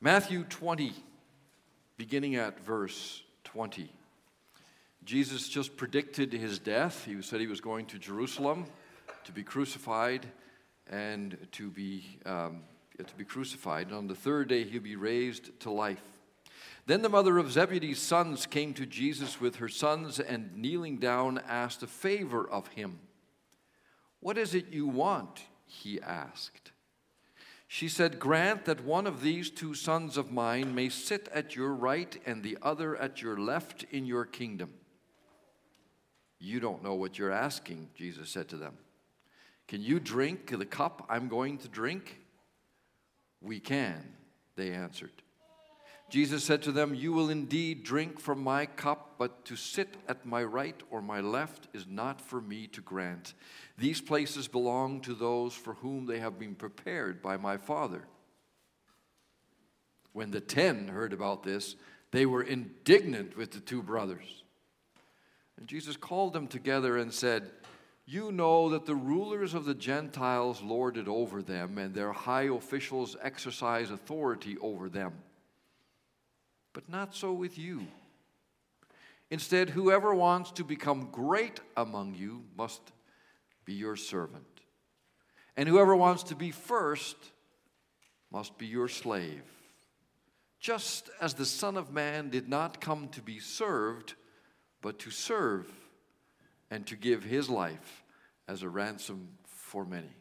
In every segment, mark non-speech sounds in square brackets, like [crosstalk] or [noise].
Matthew 20, beginning at verse 20. Jesus just predicted his death. He said he was going to Jerusalem to be crucified and to be, um, to be crucified. And on the third day, he'll be raised to life. Then the mother of Zebedee's sons came to Jesus with her sons and kneeling down asked a favor of him. What is it you want? He asked. She said, Grant that one of these two sons of mine may sit at your right and the other at your left in your kingdom. You don't know what you're asking, Jesus said to them. Can you drink the cup I'm going to drink? We can, they answered. Jesus said to them, You will indeed drink from my cup, but to sit at my right or my left is not for me to grant. These places belong to those for whom they have been prepared by my Father. When the ten heard about this, they were indignant with the two brothers. And Jesus called them together and said, You know that the rulers of the Gentiles lord it over them, and their high officials exercise authority over them but not so with you. Instead, whoever wants to become great among you must be your servant. And whoever wants to be first must be your slave. Just as the Son of Man did not come to be served, but to serve and to give his life as a ransom for many.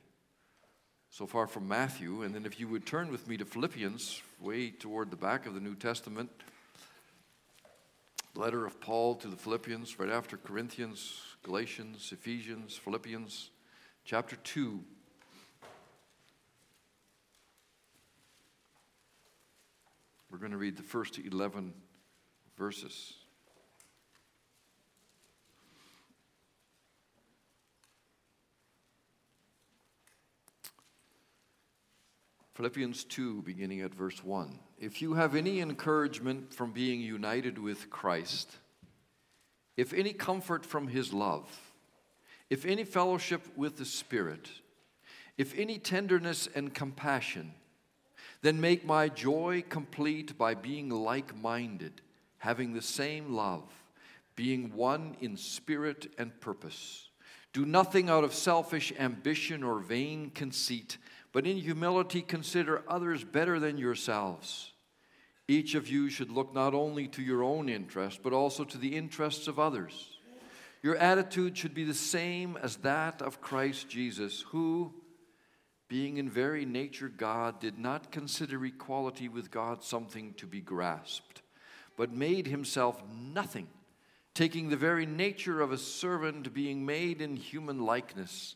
So far from Matthew, and then if you would turn with me to Philippians, way toward the back of the New Testament, letter of Paul to the Philippians, right after Corinthians, Galatians, Ephesians, Philippians, chapter 2. We're going to read the first 11 verses. Philippians 2, beginning at verse 1. If you have any encouragement from being united with Christ, if any comfort from his love, if any fellowship with the Spirit, if any tenderness and compassion, then make my joy complete by being like minded, having the same love, being one in spirit and purpose. Do nothing out of selfish ambition or vain conceit but in humility consider others better than yourselves. Each of you should look not only to your own interest, but also to the interests of others. Your attitude should be the same as that of Christ Jesus, who, being in very nature God, did not consider equality with God something to be grasped, but made himself nothing, taking the very nature of a servant, being made in human likeness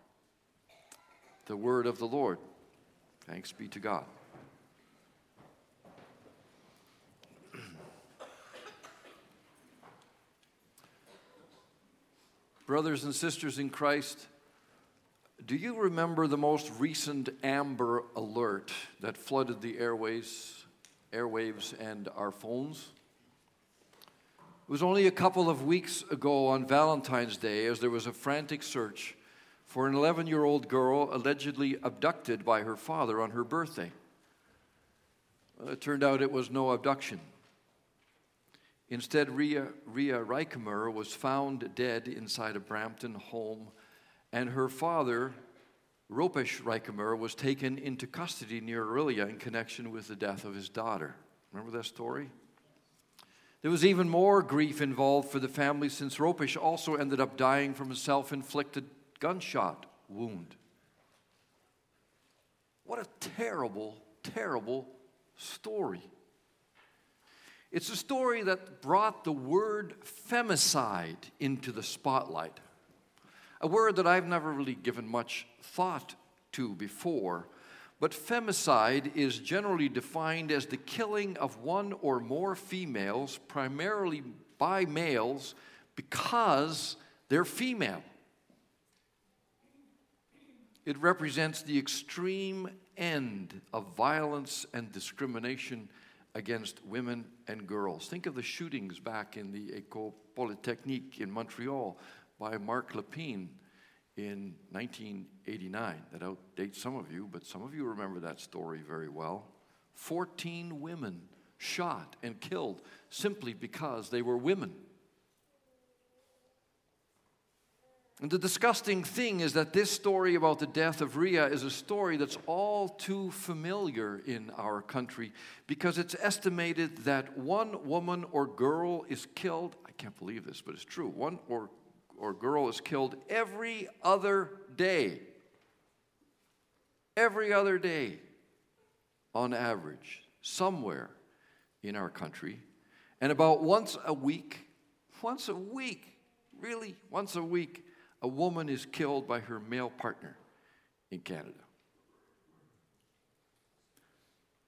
the word of the Lord. Thanks be to God. [clears throat] Brothers and sisters in Christ, do you remember the most recent Amber Alert that flooded the airways, airwaves and our phones? It was only a couple of weeks ago on Valentine's Day as there was a frantic search for an 11 year old girl allegedly abducted by her father on her birthday. It turned out it was no abduction. Instead, Riya, Riya Rajkumar was found dead inside a Brampton home, and her father, Roopesh Rajkumar, was taken into custody near Orillia in connection with the death of his daughter. Remember that story? There was even more grief involved for the family since Roopesh also ended up dying from a self inflicted gunshot wound. What a terrible, terrible story. It's a story that brought the word femicide into the spotlight, a word that I've never really given much thought to before. But femicide is generally defined as the killing of one or more females, primarily by males, because they're female. It represents the extreme end of violence and discrimination against women and girls. Think of the shootings back in the École Polytechnique in Montreal by Marc Lépine in 1989. That outdates some of you, but some of you remember that story very well. 14 women shot and killed simply because they were women. And the disgusting thing is that this story about the death of Riya is a story that's all too familiar in our country because it's estimated that one woman or girl is killed. I can't believe this, but it's true. One or, or girl is killed every other day. Every other day, on average, somewhere in our country. And about once a week, once a week, really, once a week, a woman is killed by her male partner in Canada.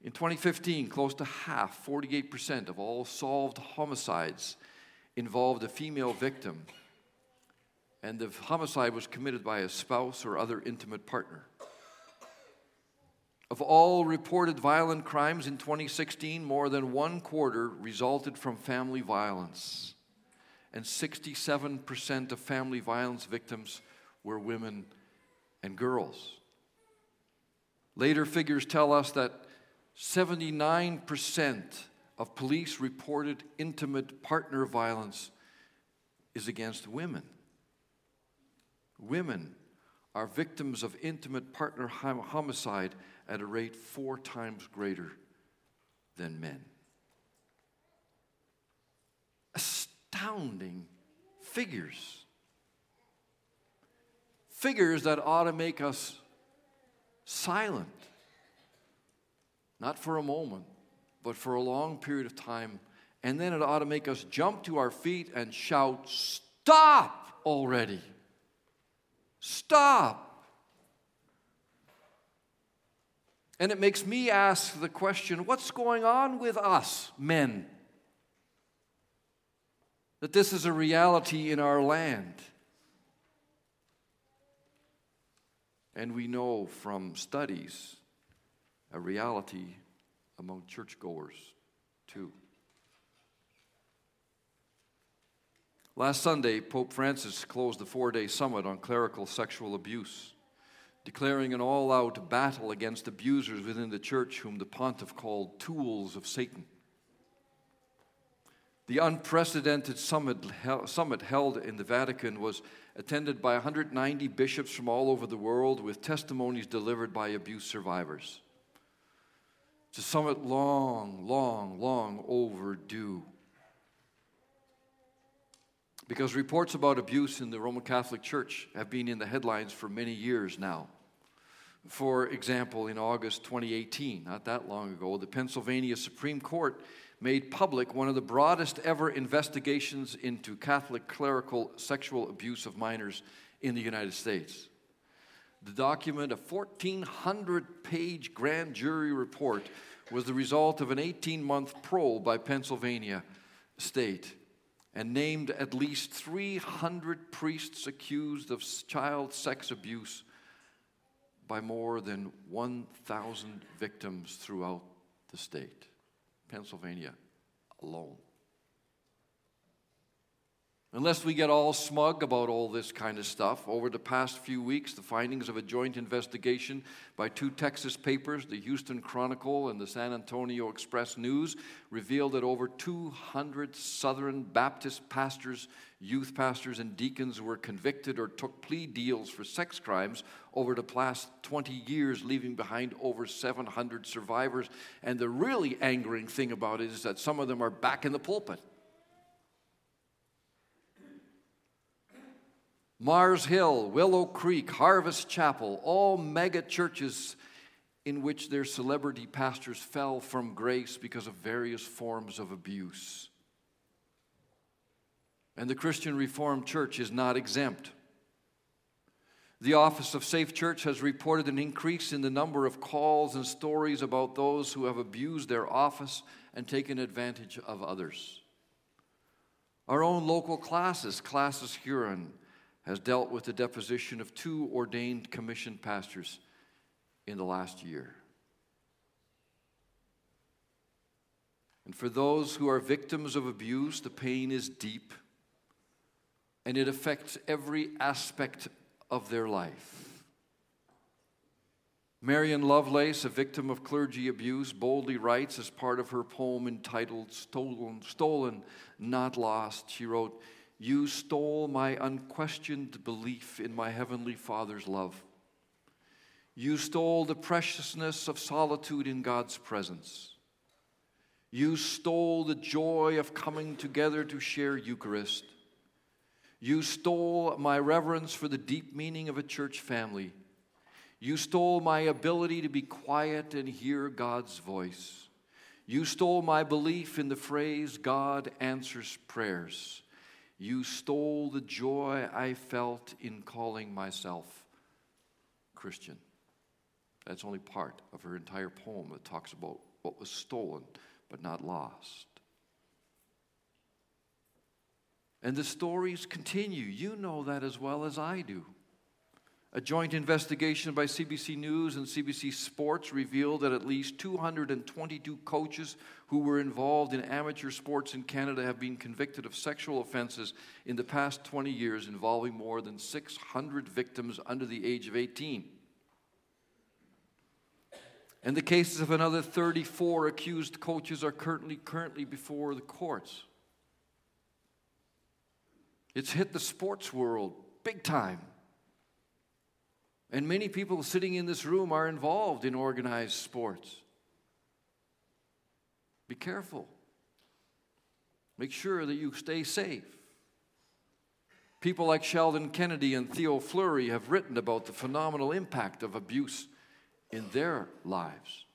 In 2015, close to half, 48% of all solved homicides involved a female victim, and the homicide was committed by a spouse or other intimate partner. Of all reported violent crimes in 2016, more than one quarter resulted from family violence and 67% of family violence victims were women and girls. Later figures tell us that 79% of police reported intimate partner violence is against women. Women are victims of intimate partner homicide at a rate four times greater than men astounding figures. Figures that ought to make us silent. Not for a moment, but for a long period of time. And then it ought to make us jump to our feet and shout, Stop already! Stop! And it makes me ask the question what's going on with us, men? That this is a reality in our land. And we know from studies a reality among churchgoers too. Last Sunday, Pope Francis closed the four day summit on clerical sexual abuse, declaring an all out battle against abusers within the church, whom the pontiff called tools of Satan. The unprecedented summit, summit held in the Vatican was attended by 190 bishops from all over the world with testimonies delivered by abuse survivors. It's a summit long, long, long overdue. Because reports about abuse in the Roman Catholic Church have been in the headlines for many years now. For example, in August 2018, not that long ago, the Pennsylvania Supreme Court made public one of the broadest ever investigations into Catholic clerical sexual abuse of minors in the United States. The document, a 1,400 page grand jury report, was the result of an 18 month probe by Pennsylvania State and named at least 300 priests accused of child sex abuse by more than 1,000 victims throughout the state. Pennsylvania alone. Unless we get all smug about all this kind of stuff, over the past few weeks, the findings of a joint investigation by two Texas papers, the Houston Chronicle and the San Antonio Express News, revealed that over 200 Southern Baptist pastors, youth pastors, and deacons were convicted or took plea deals for sex crimes over the past 20 years, leaving behind over 700 survivors. And the really angering thing about it is that some of them are back in the pulpit. Mars Hill, Willow Creek, Harvest Chapel, all mega churches in which their celebrity pastors fell from grace because of various forms of abuse. And the Christian Reformed Church is not exempt. The Office of Safe Church has reported an increase in the number of calls and stories about those who have abused their office and taken advantage of others. Our own local classis, Classis Huron, has dealt with the deposition of two ordained commissioned pastors in the last year. And for those who are victims of abuse, the pain is deep and it affects every aspect of their life. Marian Lovelace, a victim of clergy abuse, boldly writes as part of her poem entitled Stolen, Stolen Not Lost. She wrote, You stole my unquestioned belief in my Heavenly Father's love. You stole the preciousness of solitude in God's presence. You stole the joy of coming together to share Eucharist. You stole my reverence for the deep meaning of a church family. You stole my ability to be quiet and hear God's voice. You stole my belief in the phrase, God answers prayers. You stole the joy I felt in calling myself Christian. That's only part of her entire poem that talks about what was stolen but not lost. And the stories continue. You know that as well as I do. A joint investigation by CBC News and CBC Sports revealed that at least 222 coaches who were involved in amateur sports in Canada have been convicted of sexual offenses in the past 20 years involving more than 600 victims under the age of 18. And the cases of another 34 accused coaches are currently, currently before the courts. It's hit the sports world big time. And many people sitting in this room are involved in organized sports. Be careful. Make sure that you stay safe. People like Sheldon Kennedy and Theo Fleury have written about the phenomenal impact of abuse in their lives.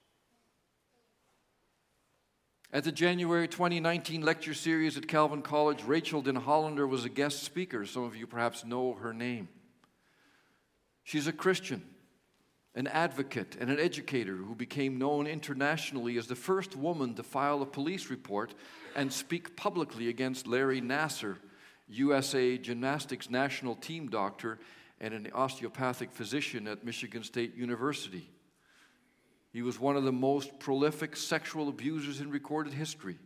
At the January 2019 lecture series at Calvin College, Rachel Denhollander was a guest speaker. Some of you perhaps know her name. She's a Christian, an advocate, and an educator who became known internationally as the first woman to file a police report and speak publicly against Larry Nassar, USA gymnastics national team doctor and an osteopathic physician at Michigan State University. He was one of the most prolific sexual abusers in recorded history.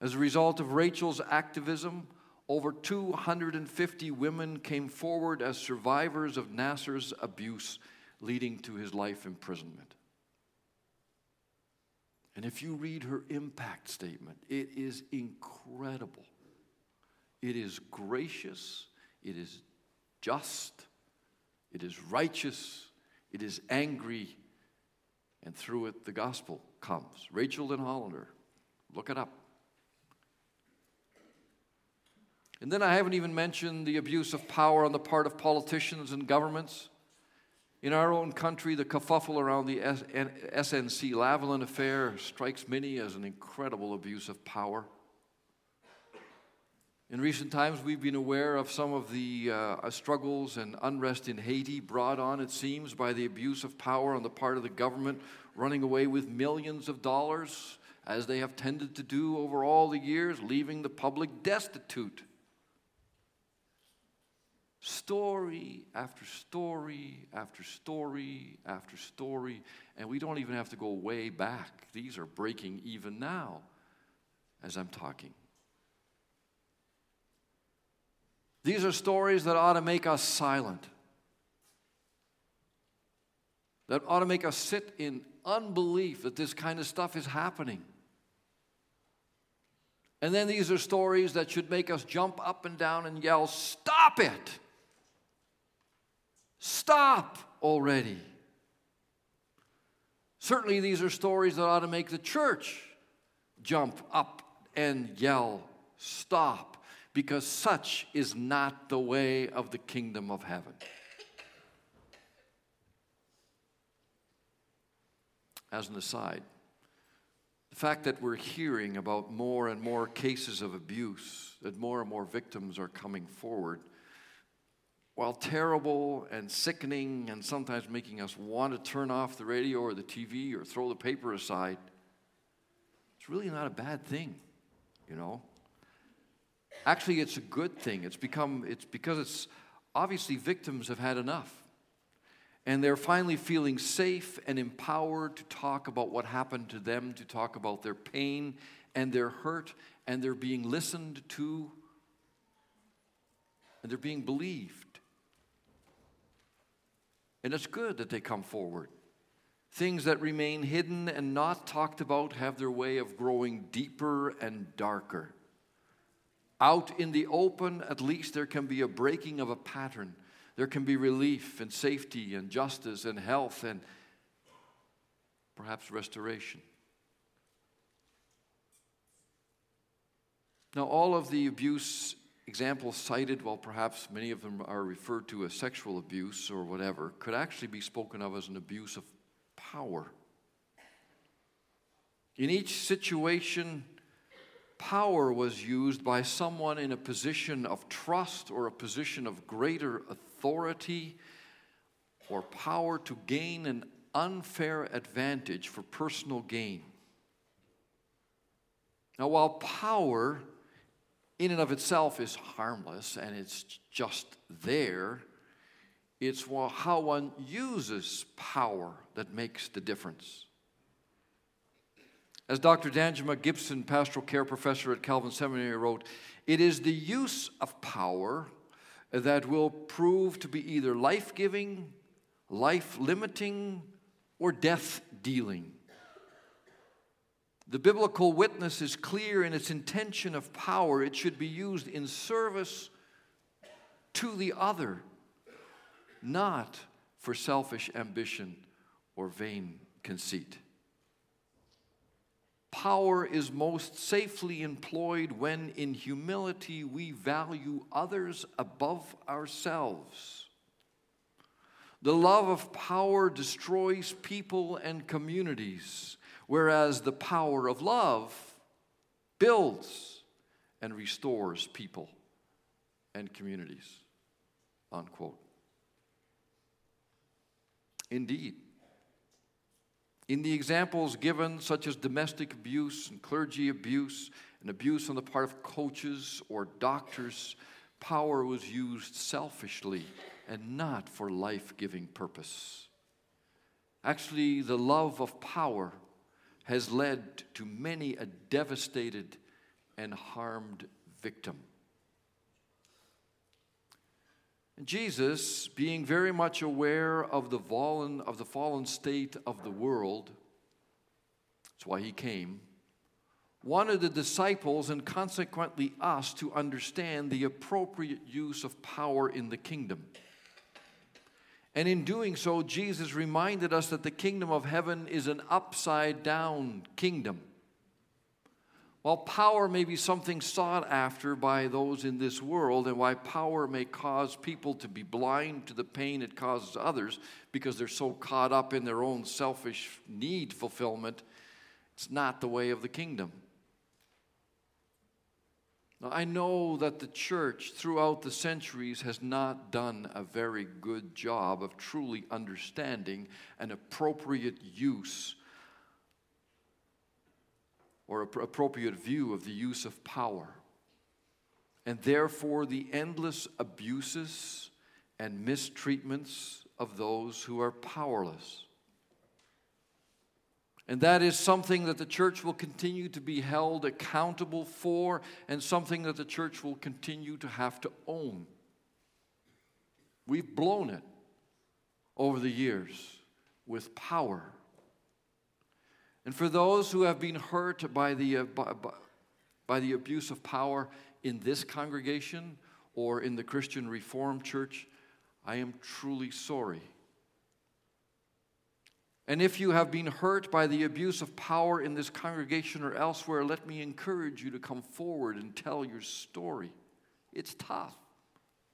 As a result of Rachel's activism, over 250 women came forward as survivors of Nassar's abuse, leading to his life imprisonment. And if you read her impact statement, it is incredible. It is gracious, it is just, it is righteous, it is angry, and through it the gospel comes. Rachel Denhollander, look it up. And then I haven't even mentioned the abuse of power on the part of politicians and governments. In our own country, the kerfuffle around the SNC Lavalin affair strikes many as an incredible abuse of power. In recent times, we've been aware of some of the uh, struggles and unrest in Haiti brought on, it seems, by the abuse of power on the part of the government, running away with millions of dollars, as they have tended to do over all the years, leaving the public destitute. Story after story after story after story, and we don't even have to go way back. These are breaking even now as I'm talking. These are stories that ought to make us silent, that ought to make us sit in unbelief that this kind of stuff is happening. And then these are stories that should make us jump up and down and yell, Stop it! Stop already. Certainly, these are stories that ought to make the church jump up and yell, Stop because such is not the way of the kingdom of heaven. As an aside, the fact that we're hearing about more and more cases of abuse, that more and more victims are coming forward, while terrible and sickening and sometimes making us want to turn off the radio or the TV or throw the paper aside, it's really not a bad thing, you know. Actually, it's a good thing. It's become, it's because it's obviously victims have had enough. And they're finally feeling safe and empowered to talk about what happened to them, to talk about their pain and their hurt, and they're being listened to, and they're being believed. And it's good that they come forward. Things that remain hidden and not talked about have their way of growing deeper and darker. Out in the open, at least there can be a breaking of a pattern there can be relief and safety and justice and health and perhaps restoration. Now, all of the abuse examples cited, well, perhaps many of them are referred to as sexual abuse or whatever, could actually be spoken of as an abuse of power. In each situation, power was used by someone in a position of trust or a position of greater authority or power to gain an unfair advantage for personal gain. Now, while power in and of itself is harmless and it's just there, it's how one uses power that makes the difference. As Dr. Danjuma Gibson, pastoral care professor at Calvin Seminary, wrote, it is the use of power that will prove to be either life giving, life limiting, or death dealing. The biblical witness is clear in its intention of power. It should be used in service to the other, not for selfish ambition or vain conceit. Power is most safely employed when, in humility, we value others above ourselves. The love of power destroys people and communities, whereas the power of love builds and restores people and communities. Unquote. Indeed, in the examples given, such as domestic abuse and clergy abuse and abuse on the part of coaches or doctors, power was used selfishly and not for life giving purpose. Actually, the love of power has led to many a devastated and harmed victim. Jesus, being very much aware of the fallen, of the fallen state of the world, that's why he came, wanted the disciples and consequently us to understand the appropriate use of power in the kingdom. And in doing so, Jesus reminded us that the kingdom of heaven is an upside down kingdom. While power may be something sought after by those in this world, and why power may cause people to be blind to the pain it causes others because they're so caught up in their own selfish need fulfillment, it's not the way of the kingdom. Now, I know that the church throughout the centuries has not done a very good job of truly understanding an appropriate use or appropriate view of the use of power. And therefore, the endless abuses and mistreatments of those who are powerless. And that is something that the church will continue to be held accountable for, and something that the church will continue to have to own. We've blown it over the years with power. And for those who have been hurt by the, uh, by, by the abuse of power in this congregation or in the Christian Reformed Church, I am truly sorry. And if you have been hurt by the abuse of power in this congregation or elsewhere, let me encourage you to come forward and tell your story. It's tough.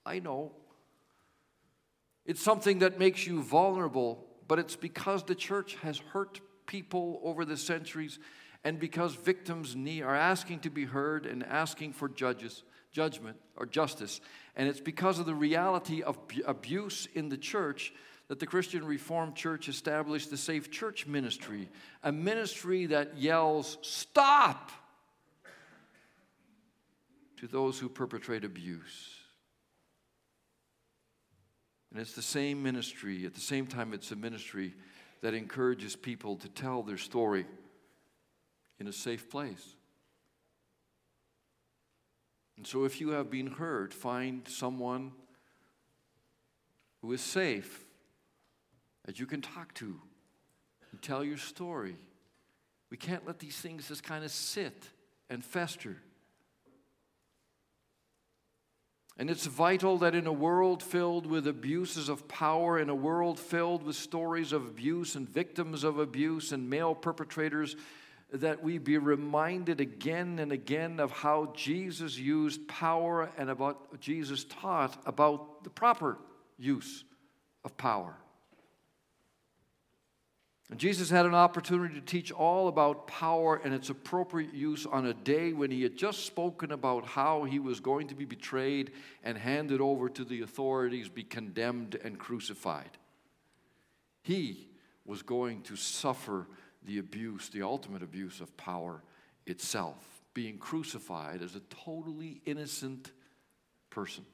I know. It's something that makes you vulnerable, but it's because the church has hurt people over the centuries, and because victims need, are asking to be heard and asking for judges, judgment or justice. And it's because of the reality of abuse in the church that the Christian Reformed Church established the Safe Church Ministry, a ministry that yells, Stop! to those who perpetrate abuse. And it's the same ministry, at the same time, it's a ministry that encourages people to tell their story in a safe place. And so, if you have been hurt, find someone who is safe that you can talk to and tell your story. We can't let these things just kind of sit and fester. And it's vital that in a world filled with abuses of power, in a world filled with stories of abuse and victims of abuse and male perpetrators, that we be reminded again and again of how Jesus used power and about Jesus taught about the proper use of power. Jesus had an opportunity to teach all about power and its appropriate use on a day when he had just spoken about how he was going to be betrayed and handed over to the authorities, be condemned and crucified. He was going to suffer the abuse, the ultimate abuse of power itself, being crucified as a totally innocent person.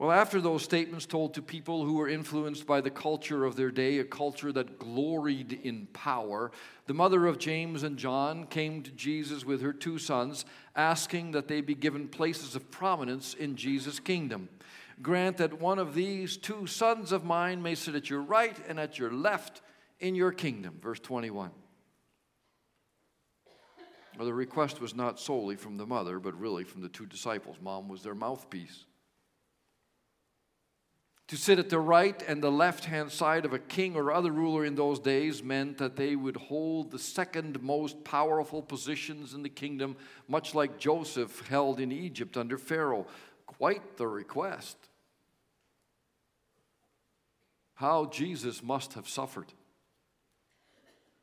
Well, after those statements told to people who were influenced by the culture of their day, a culture that gloried in power, the mother of James and John came to Jesus with her two sons, asking that they be given places of prominence in Jesus' kingdom. Grant that one of these two sons of mine may sit at your right and at your left in your kingdom. Verse 21. Well, the request was not solely from the mother, but really from the two disciples. Mom was their mouthpiece. To sit at the right and the left hand side of a king or other ruler in those days meant that they would hold the second most powerful positions in the kingdom, much like Joseph held in Egypt under Pharaoh. Quite the request. How Jesus must have suffered.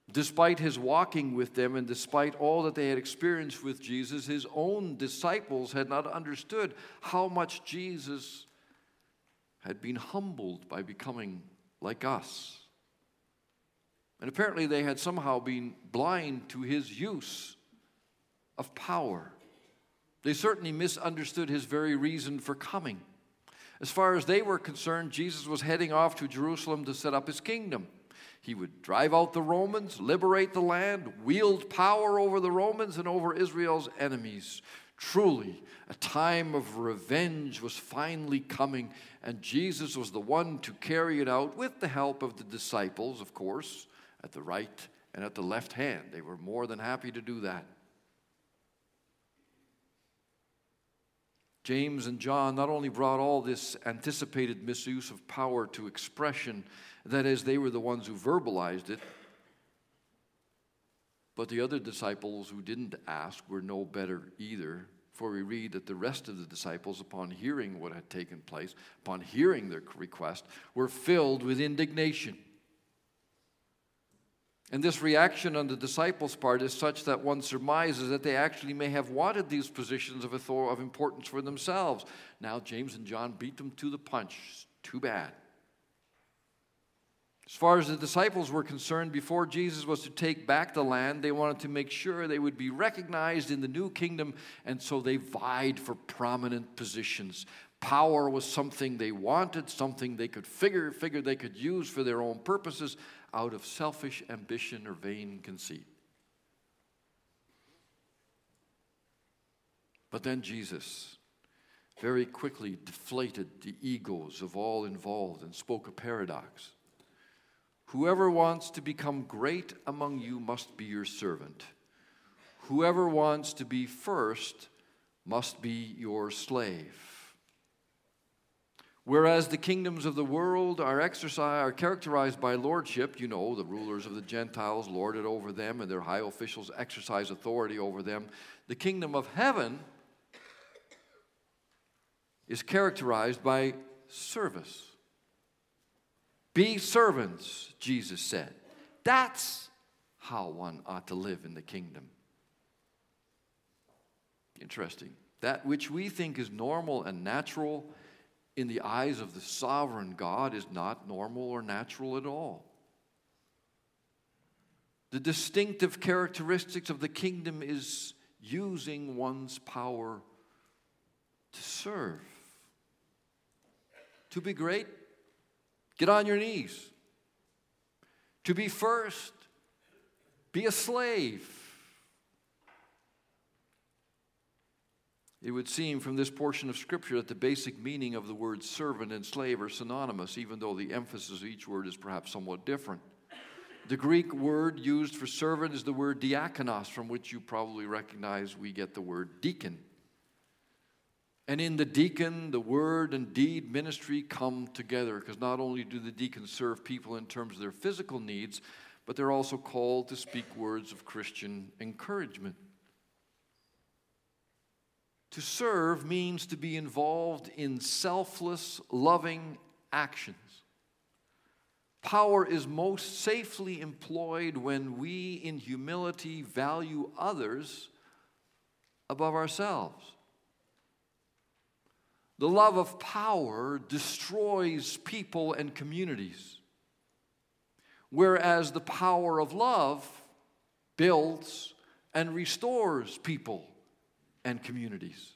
Despite his walking with them and despite all that they had experienced with Jesus, his own disciples had not understood how much Jesus had been humbled by becoming like us. And apparently, they had somehow been blind to his use of power. They certainly misunderstood his very reason for coming. As far as they were concerned, Jesus was heading off to Jerusalem to set up his kingdom. He would drive out the Romans, liberate the land, wield power over the Romans and over Israel's enemies. Truly, a time of revenge was finally coming, and Jesus was the one to carry it out with the help of the disciples, of course, at the right and at the left hand. They were more than happy to do that. James and John not only brought all this anticipated misuse of power to expression, that is, they were the ones who verbalized it, but the other disciples who didn't ask were no better either. For we read that the rest of the disciples, upon hearing what had taken place, upon hearing their request, were filled with indignation. And this reaction on the disciples' part is such that one surmises that they actually may have wanted these positions of authority of importance for themselves. Now James and John beat them to the punch. Too bad. As far as the disciples were concerned, before Jesus was to take back the land, they wanted to make sure they would be recognized in the new kingdom, and so they vied for prominent positions. Power was something they wanted, something they could figure, figure they could use for their own purposes out of selfish ambition or vain conceit. But then Jesus very quickly deflated the egos of all involved and spoke a paradox. Whoever wants to become great among you must be your servant. Whoever wants to be first must be your slave. Whereas the kingdoms of the world are exercised are characterized by lordship, you know, the rulers of the Gentiles lord it over them and their high officials exercise authority over them. The kingdom of heaven is characterized by service. Be servants, Jesus said. That's how one ought to live in the kingdom. Interesting. That which we think is normal and natural in the eyes of the sovereign God is not normal or natural at all. The distinctive characteristics of the kingdom is using one's power to serve. To be great, get on your knees. To be first, be a slave. It would seem from this portion of Scripture that the basic meaning of the words servant and slave are synonymous, even though the emphasis of each word is perhaps somewhat different. The Greek word used for servant is the word diakonos, from which you probably recognize we get the word deacon. And in the deacon, the word and deed ministry come together because not only do the deacons serve people in terms of their physical needs, but they're also called to speak words of Christian encouragement. To serve means to be involved in selfless, loving actions. Power is most safely employed when we, in humility, value others above ourselves. The love of power destroys people and communities, whereas the power of love builds and restores people and communities.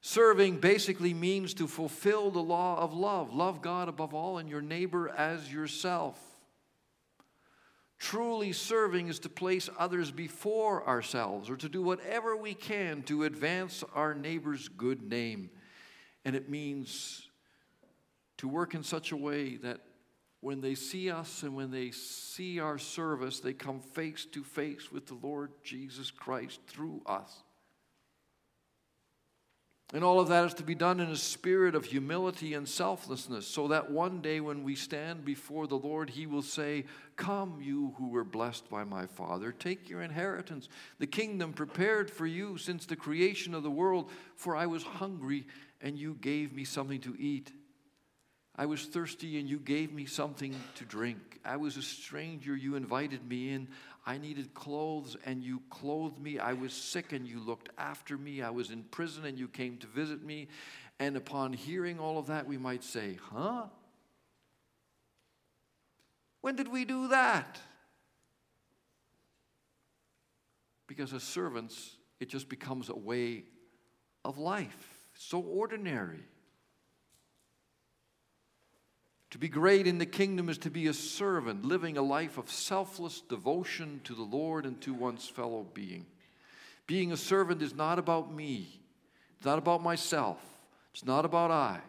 Serving basically means to fulfill the law of love. Love God above all and your neighbor as yourself. Truly serving is to place others before ourselves or to do whatever we can to advance our neighbor's good name. And it means to work in such a way that when they see us and when they see our service, they come face to face with the Lord Jesus Christ through us. And all of that is to be done in a spirit of humility and selflessness, so that one day when we stand before the Lord, He will say, Come, you who were blessed by my Father, take your inheritance, the kingdom prepared for you since the creation of the world. For I was hungry, and you gave me something to eat. I was thirsty, and you gave me something to drink. I was a stranger, you invited me in. I needed clothes and you clothed me. I was sick and you looked after me. I was in prison and you came to visit me. And upon hearing all of that, we might say, Huh? When did we do that? Because as servants, it just becomes a way of life, so ordinary. To be great in the kingdom is to be a servant, living a life of selfless devotion to the Lord and to one's fellow being. Being a servant is not about me, it's not about myself, it's not about I,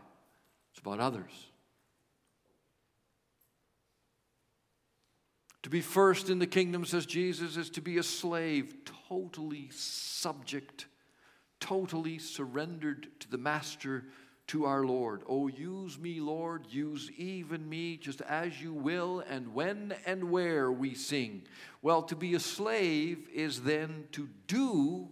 it's about others. To be first in the kingdom, says Jesus, is to be a slave, totally subject, totally surrendered to the master to our Lord. Oh, use me, Lord, use even me, just as you will, and when and where we sing. Well, to be a slave is then to do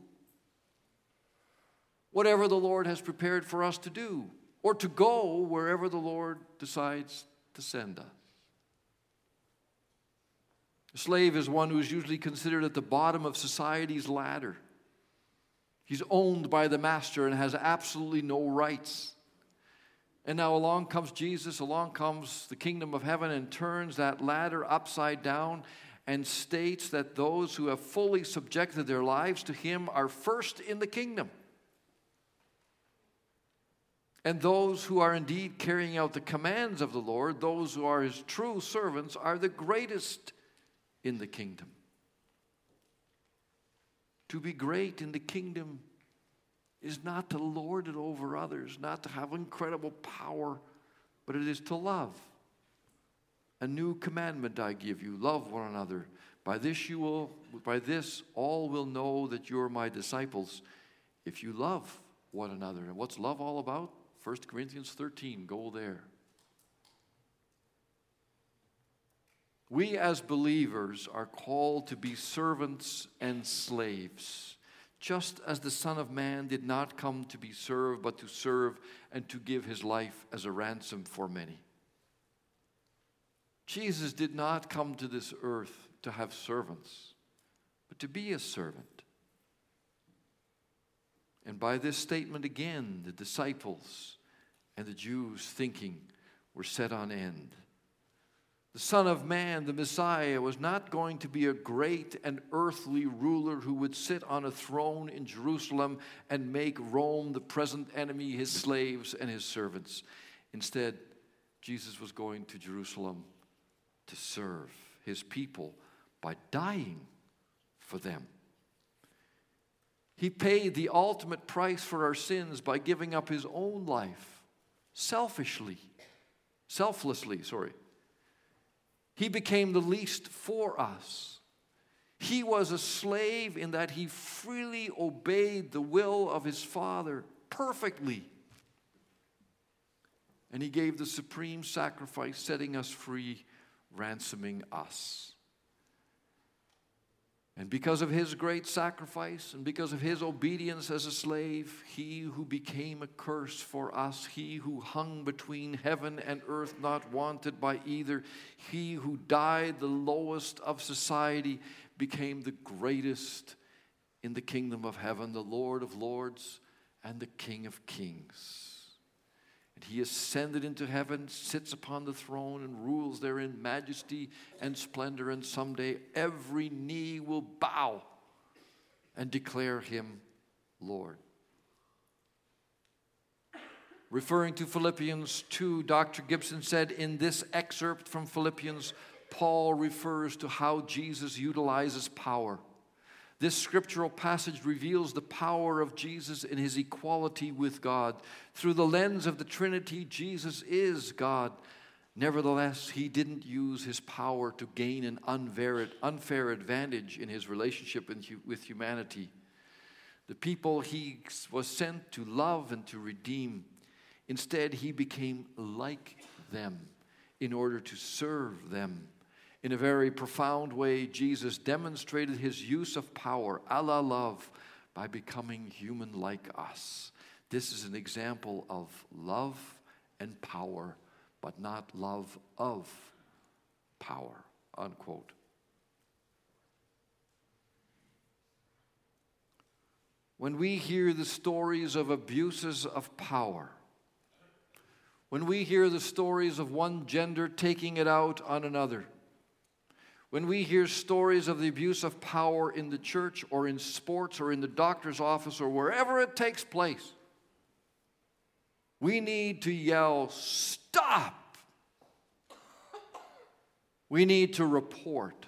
whatever the Lord has prepared for us to do, or to go wherever the Lord decides to send us. A slave is one who is usually considered at the bottom of society's ladder. He's owned by the master and has absolutely no rights. And now along comes Jesus, along comes the kingdom of heaven, and turns that ladder upside down and states that those who have fully subjected their lives to Him are first in the kingdom. And those who are indeed carrying out the commands of the Lord, those who are His true servants, are the greatest in the kingdom. To be great in the kingdom is not to lord it over others, not to have incredible power, but it is to love. A new commandment I give you love one another. By this you will by this all will know that you're my disciples if you love one another. And what's love all about? 1 Corinthians 13, go there. We as believers are called to be servants and slaves just as the Son of Man did not come to be served, but to serve and to give his life as a ransom for many. Jesus did not come to this earth to have servants, but to be a servant. And by this statement again, the disciples and the Jews' thinking were set on end. The Son of Man, the Messiah, was not going to be a great and earthly ruler who would sit on a throne in Jerusalem and make Rome the present enemy, his slaves, and his servants. Instead, Jesus was going to Jerusalem to serve his people by dying for them. He paid the ultimate price for our sins by giving up his own life selfishly, selflessly, sorry he became the least for us. He was a slave in that he freely obeyed the will of his Father perfectly. And he gave the supreme sacrifice, setting us free, ransoming us. And because of his great sacrifice and because of his obedience as a slave, he who became a curse for us, he who hung between heaven and earth, not wanted by either, he who died the lowest of society, became the greatest in the kingdom of heaven, the Lord of lords and the King of kings. He ascended into heaven, sits upon the throne, and rules there in majesty and splendor. And someday every knee will bow and declare him Lord. Referring to Philippians 2, Dr. Gibson said in this excerpt from Philippians, Paul refers to how Jesus utilizes power. This scriptural passage reveals the power of Jesus in his equality with God. Through the lens of the Trinity, Jesus is God. Nevertheless, he didn't use his power to gain an unfair advantage in his relationship with humanity. The people he was sent to love and to redeem. Instead, he became like them in order to serve them in a very profound way, Jesus demonstrated his use of power, a la love, by becoming human like us. This is an example of love and power, but not love of power. Unquote. When we hear the stories of abuses of power, when we hear the stories of one gender taking it out on another, when we hear stories of the abuse of power in the church or in sports or in the doctor's office or wherever it takes place, we need to yell, Stop! We need to report.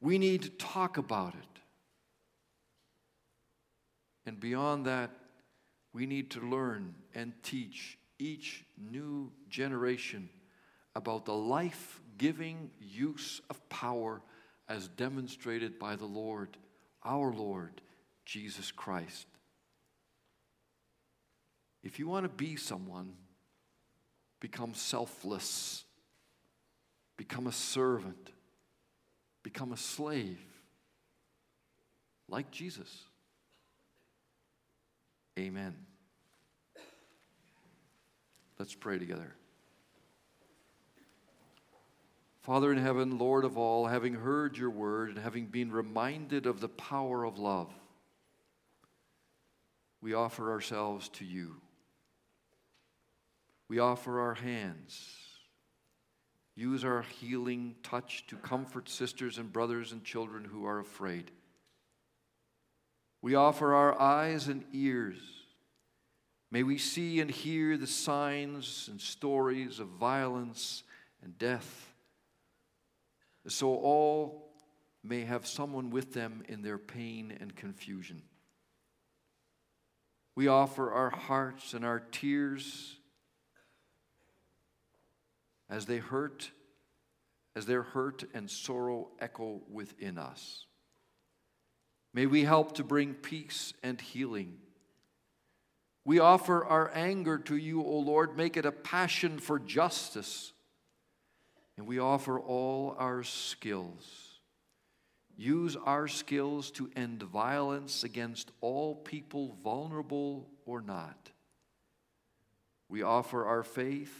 We need to talk about it. And beyond that, we need to learn and teach each new generation about the life giving use of power as demonstrated by the Lord, our Lord, Jesus Christ. If you want to be someone, become selfless, become a servant, become a slave, like Jesus. Amen. Let's pray together. Father in heaven, Lord of all, having heard your word and having been reminded of the power of love, we offer ourselves to you. We offer our hands. Use our healing touch to comfort sisters and brothers and children who are afraid. We offer our eyes and ears. May we see and hear the signs and stories of violence and death so all may have someone with them in their pain and confusion. We offer our hearts and our tears as they hurt, as their hurt and sorrow echo within us. May we help to bring peace and healing. We offer our anger to you, O Lord. Make it a passion for justice and we offer all our skills. Use our skills to end violence against all people, vulnerable or not. We offer our faith,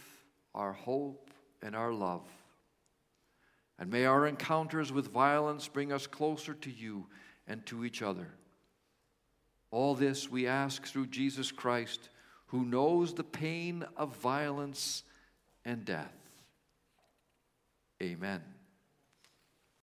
our hope, and our love. And may our encounters with violence bring us closer to you and to each other. All this we ask through Jesus Christ, who knows the pain of violence and death. Amen.